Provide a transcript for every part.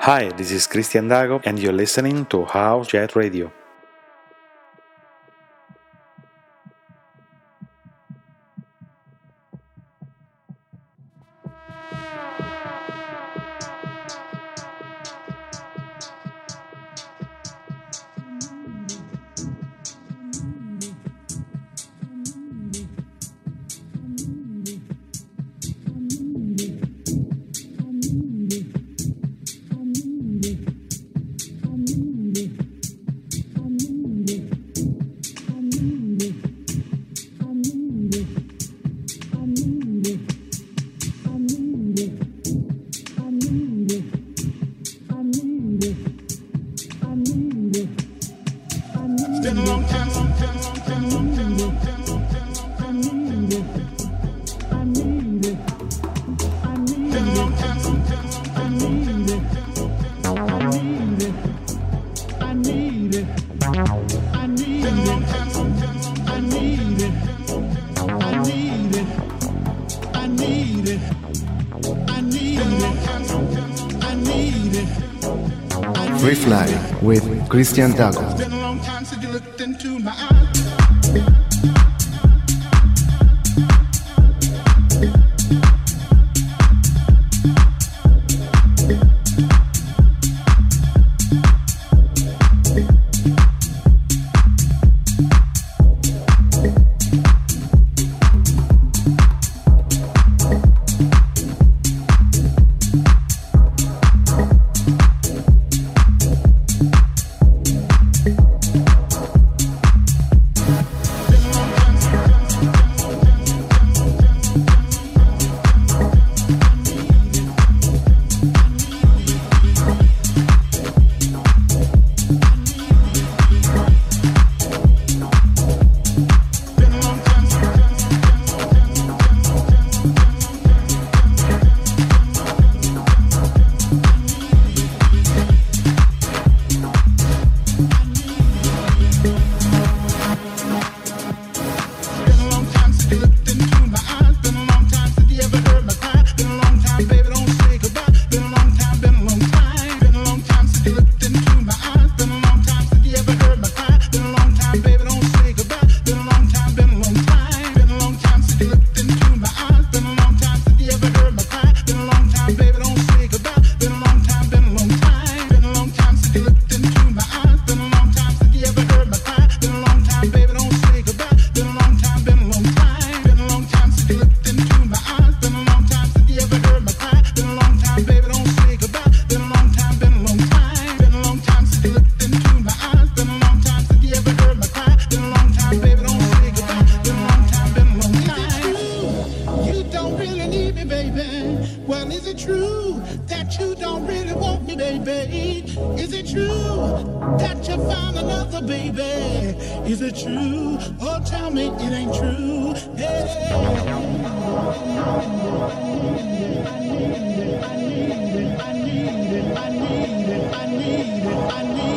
Hi, this is Christian Dago, and you're listening to House Jet Radio. Christian Dago. baby? Is it true that you found another baby? Is it true? Oh, tell me it ain't true. Hey. I need it, I need it, I need it, I need it, I need it, I need it.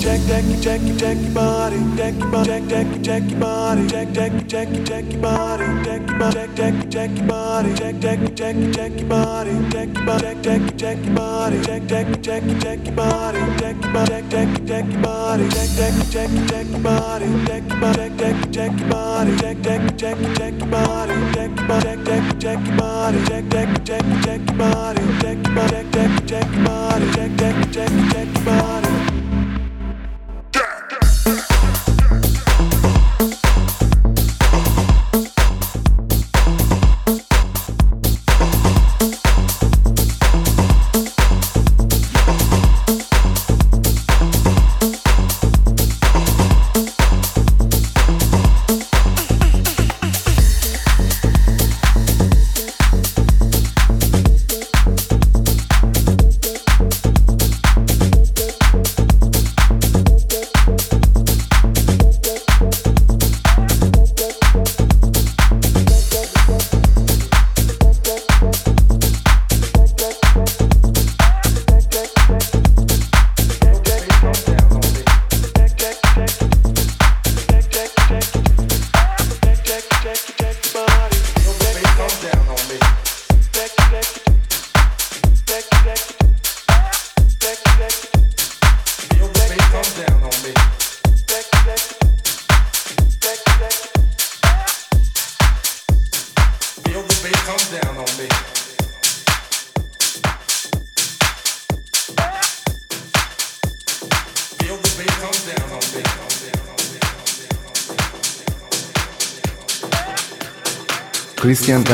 Jack, jack, jack, jack body. Jack, jack, jack, jack body. Jack, jack, jack, jack body. Jack, jack, jack, jack body. Jack, jack, jack, jack body. Jack, jack, jack, jack body. Jack, jack, jack, jack body. Jack, jack, jack, jack body. Jack, jack, jack, jack body. Jack, jack, jack, jack body. Jack, jack, jack, jack body. Jack, jack, jack, jack body. Jack, jack, jack, jack body. Jack, jack, jack, jack body. Jack, jack, jack, jack body. Cristian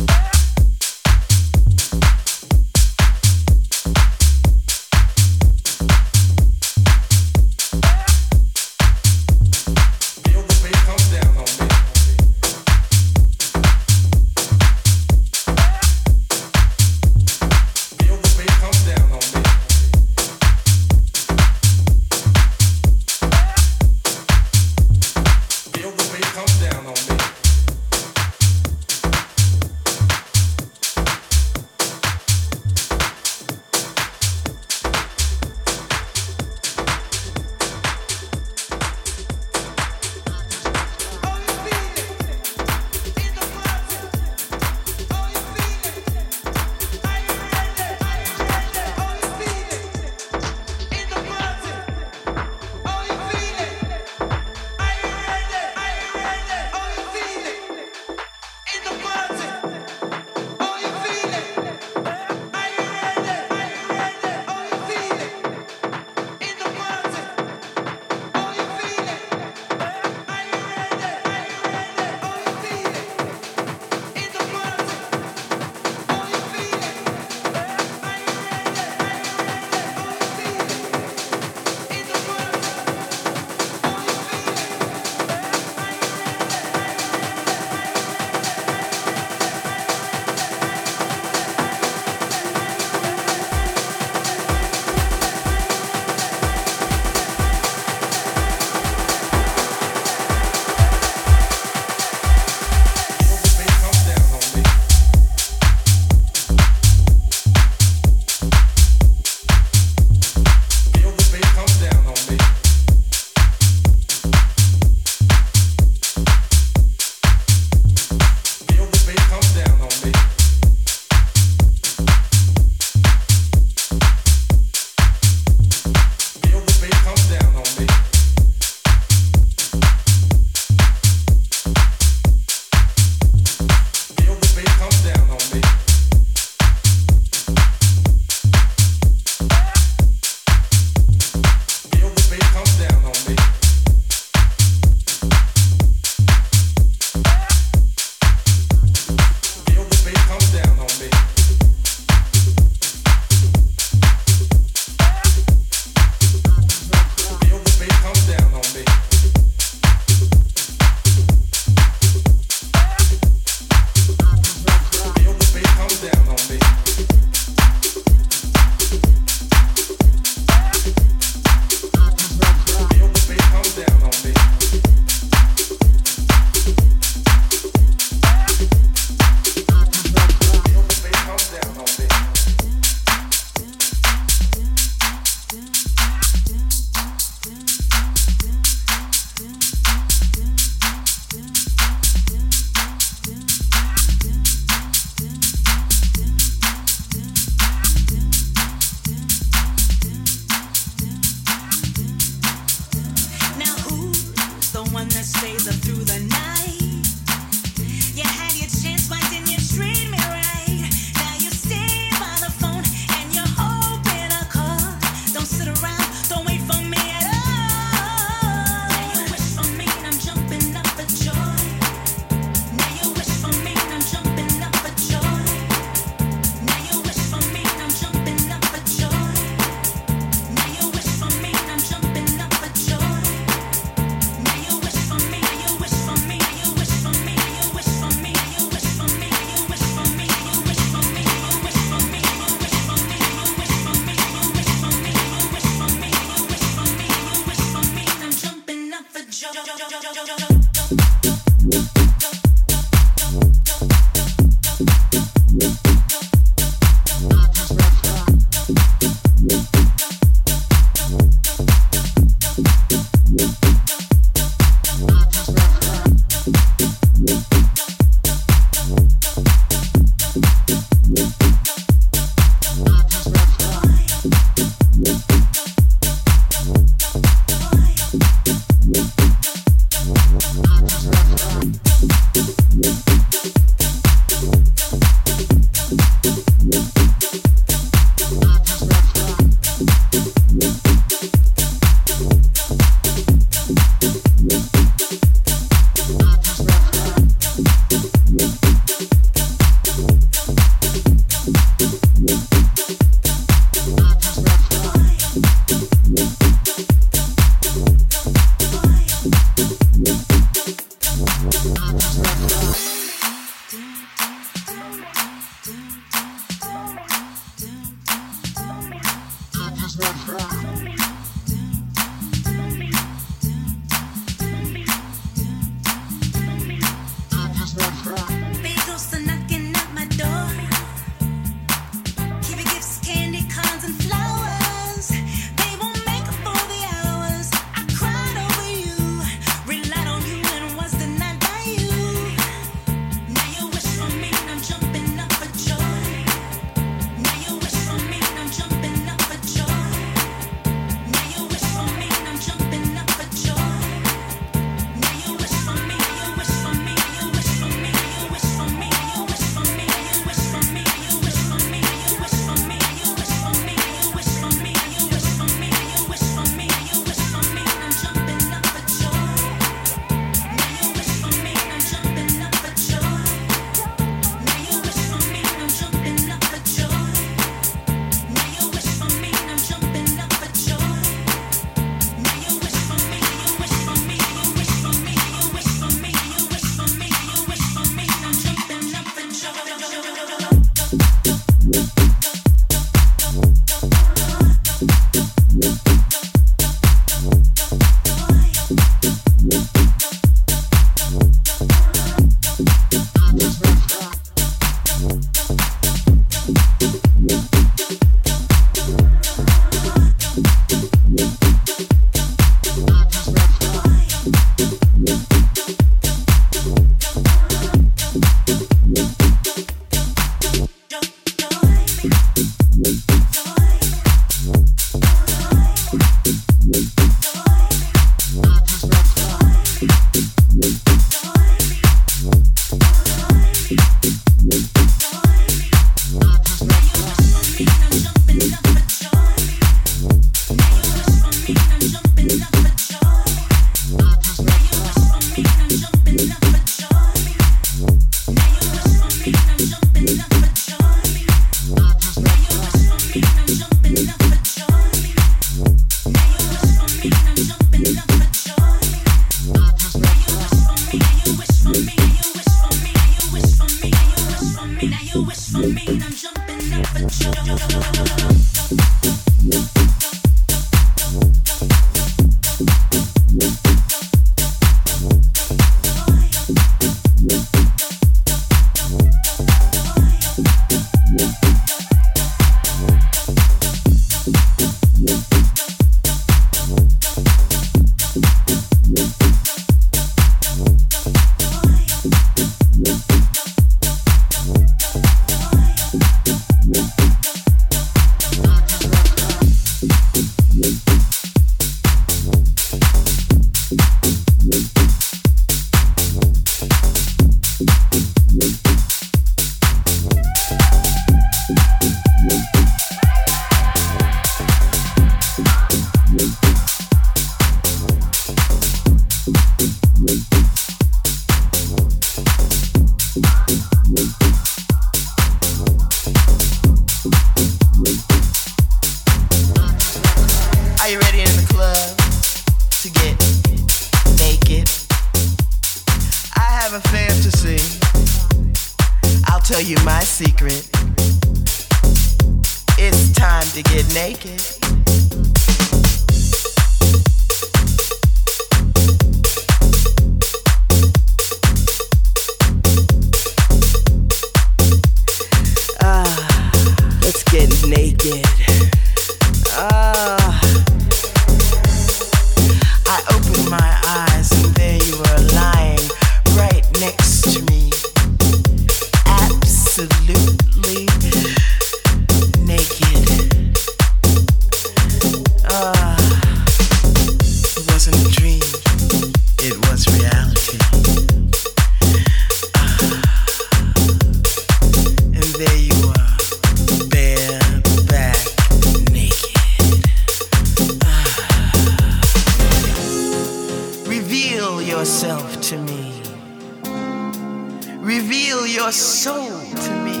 your soul to me.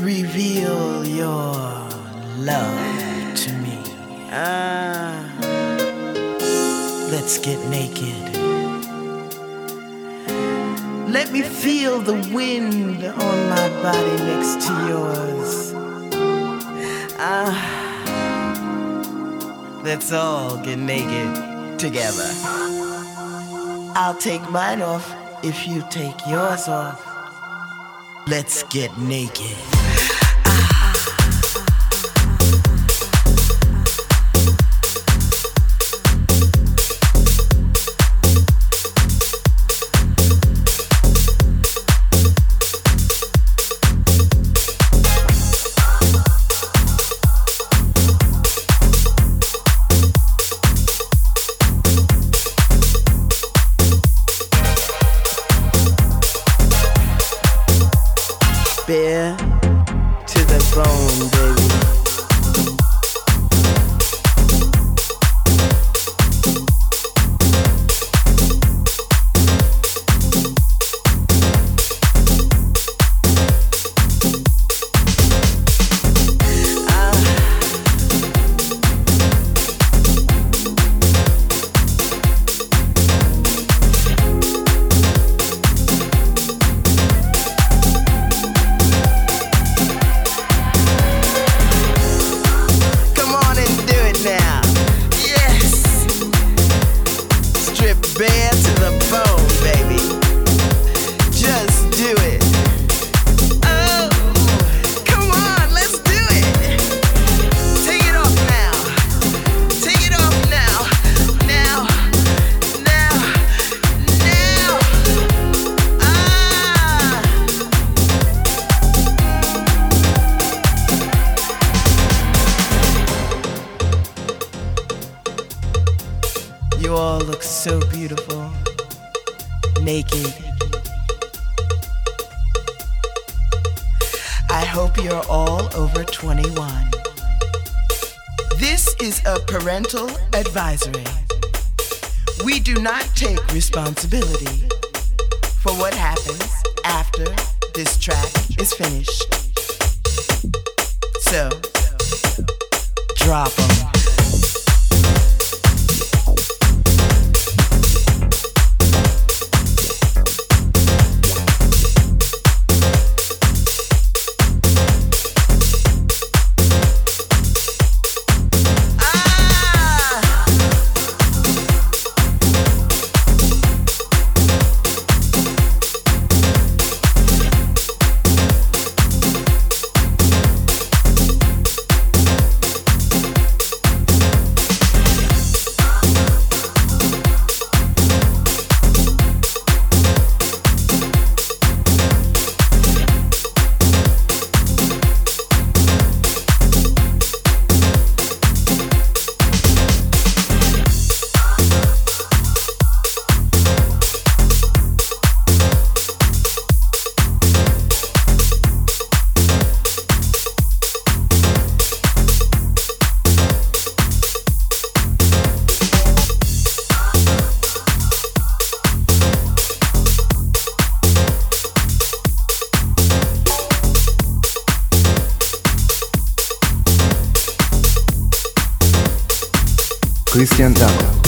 Reveal your love to me. Ah, let's get naked. Let me feel the wind on my body next to yours. Ah, let's all get naked together. I'll take mine off if you take yours off. Let's get naked. So beautiful, naked. I hope you're all over 21. This is a parental advisory. We do not take responsibility for what happens after this track is finished. So, drop them. Christian Dago.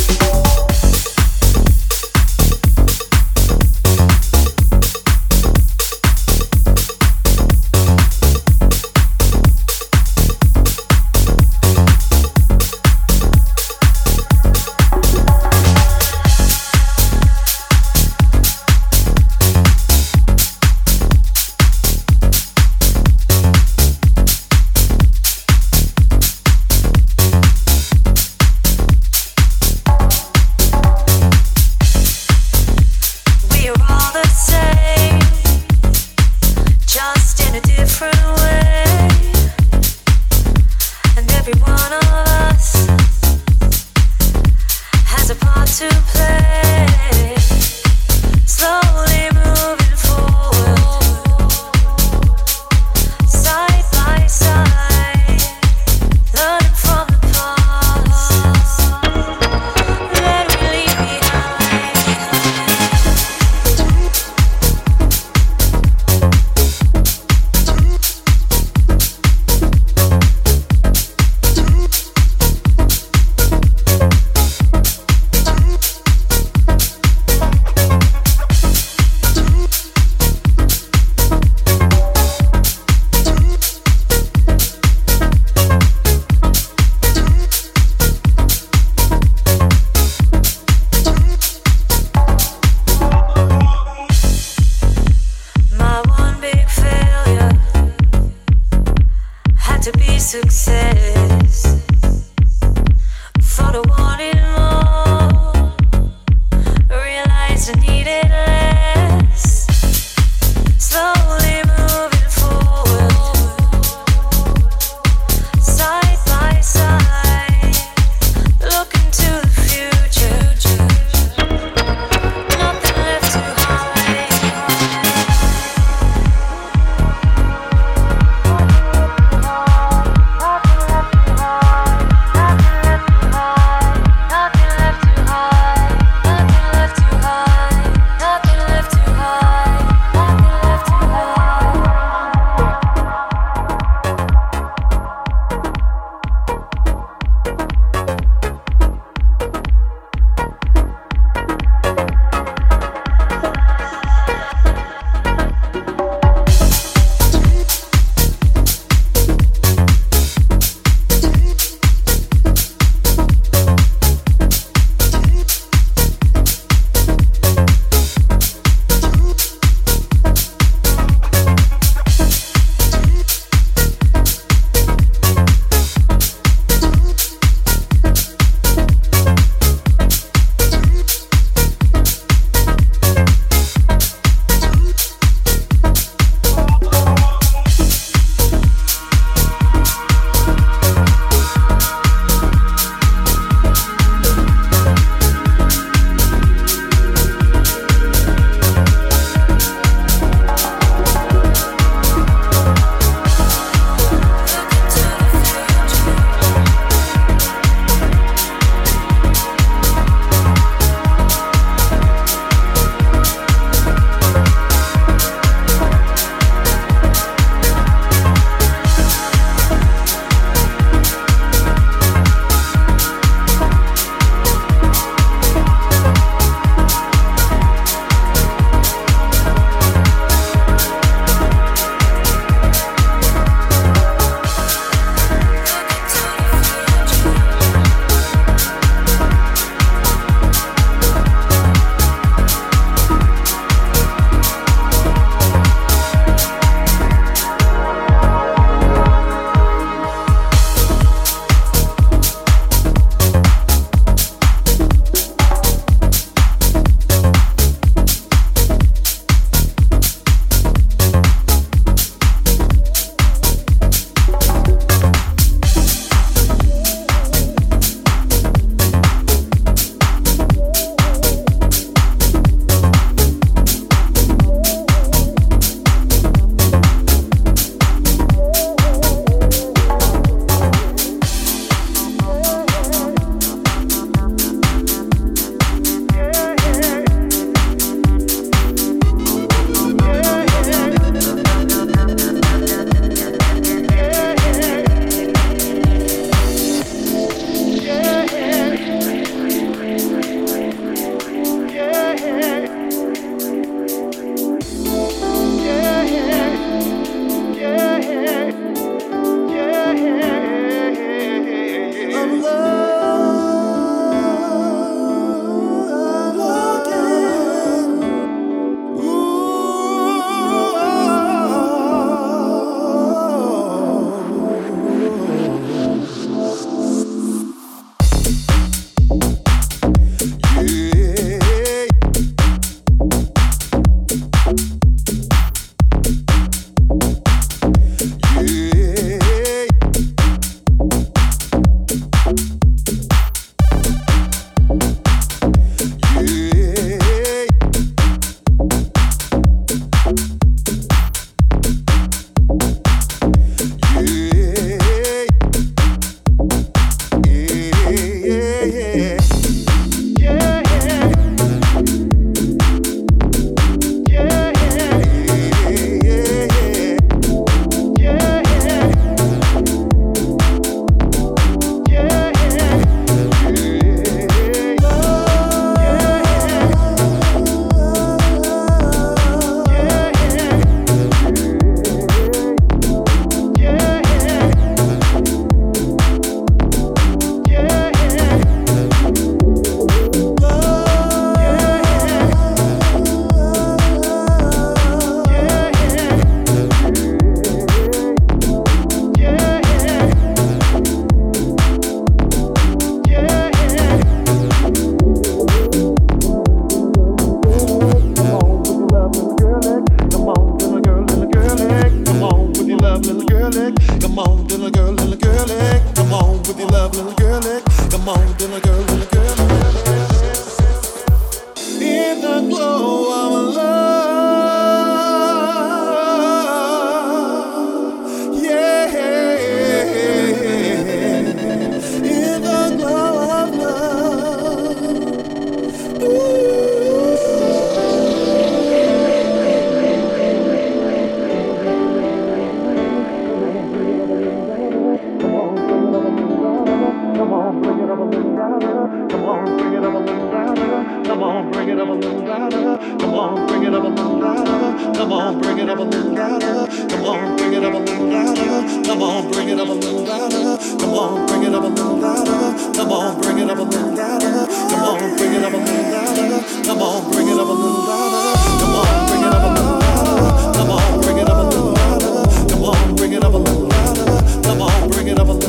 Come on, bring it up a little louder. Come on, bring it up a little louder. Come on, bring it up a little louder. Come on, bring it up a little louder. Come on, bring it up a little louder. Come on, bring it up a little louder. Come on, bring it up a little louder. Come on, bring it up a little louder. Come on, bring it up a little louder. Come on, bring it up a little louder. Come on, bring it up a little louder. Come on, bring it up a little louder. Come on, bring it up a little louder. Come on, bring it up a little louder.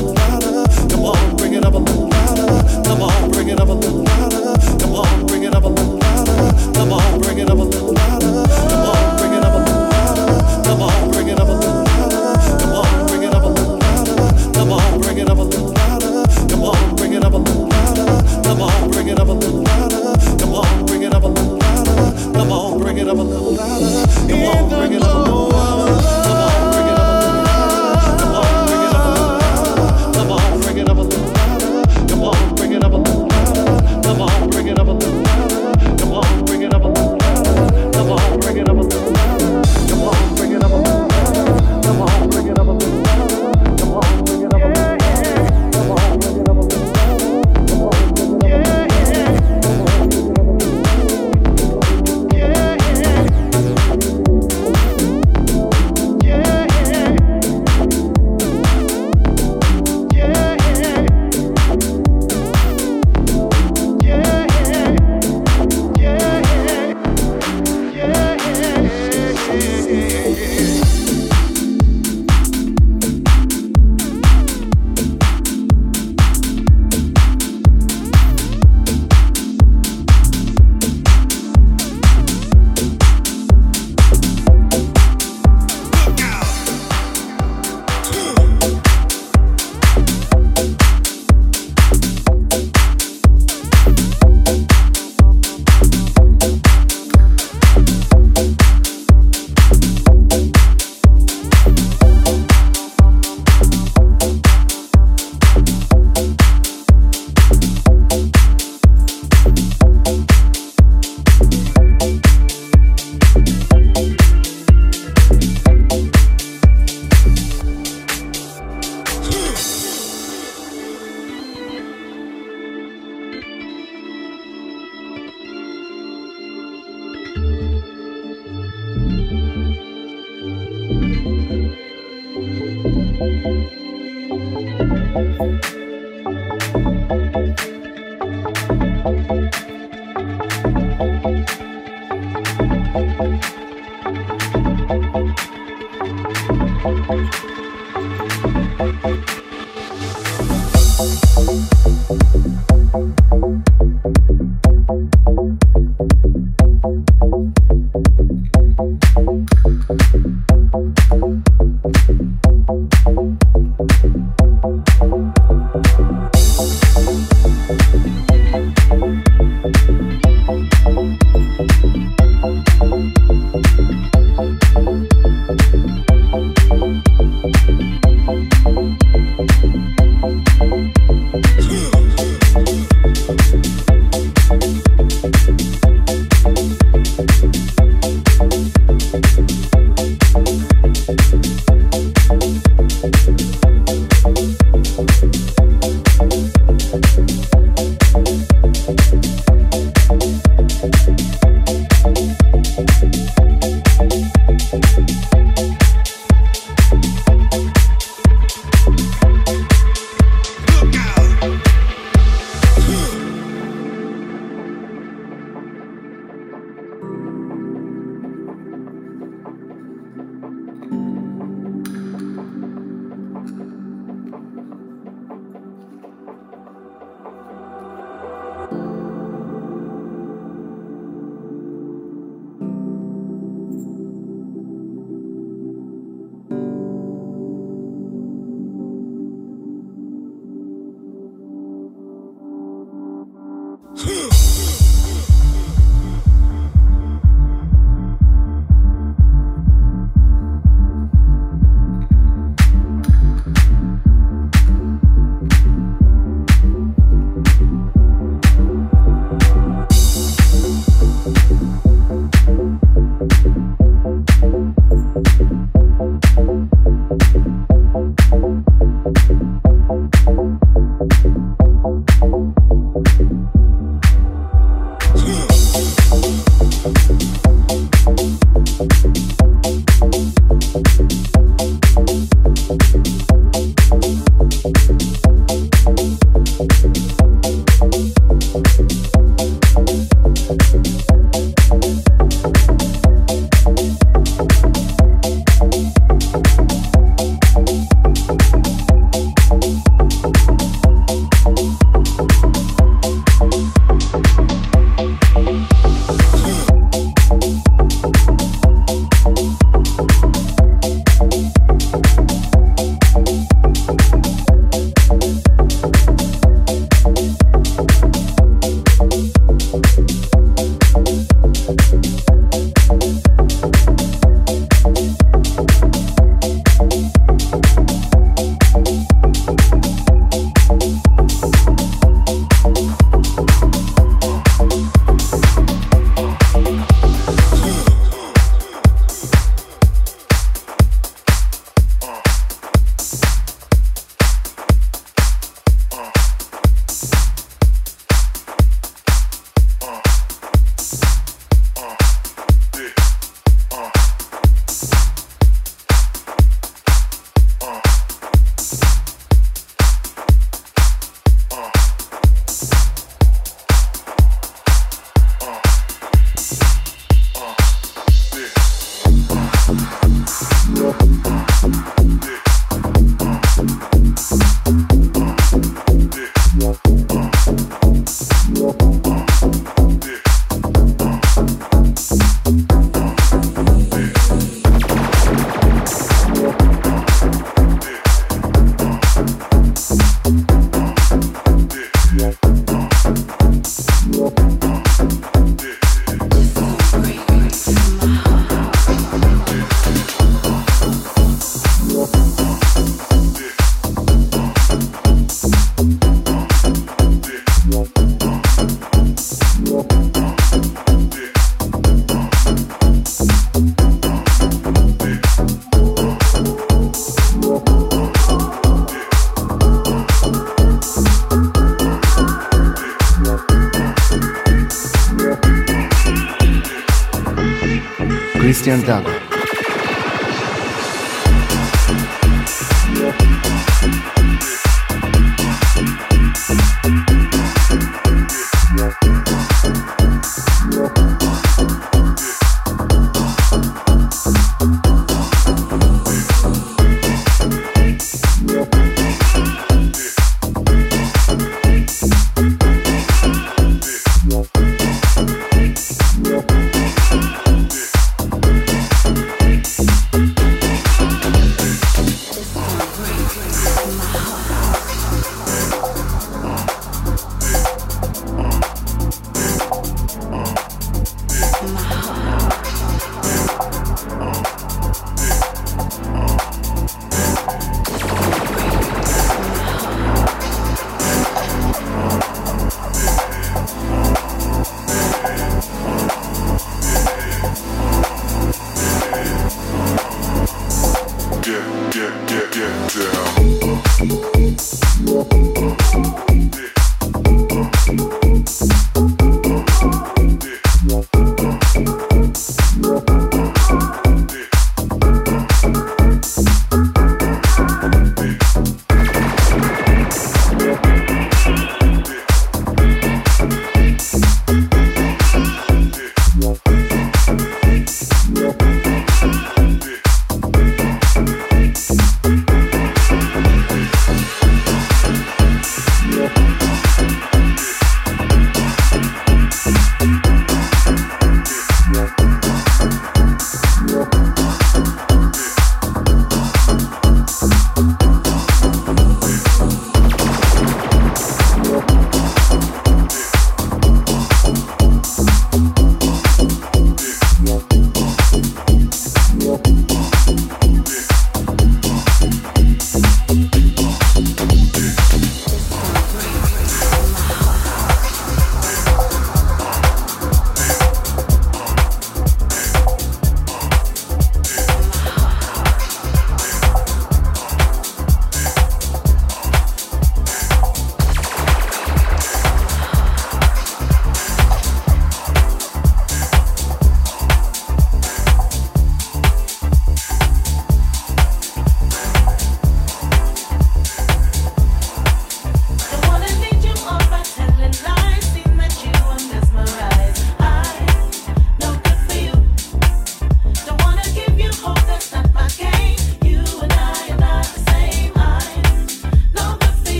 Come on, bring it up a little louder. Come on, bring it up a little louder. Come on, bring it up. Christian Dago.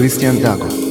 Christian Dago.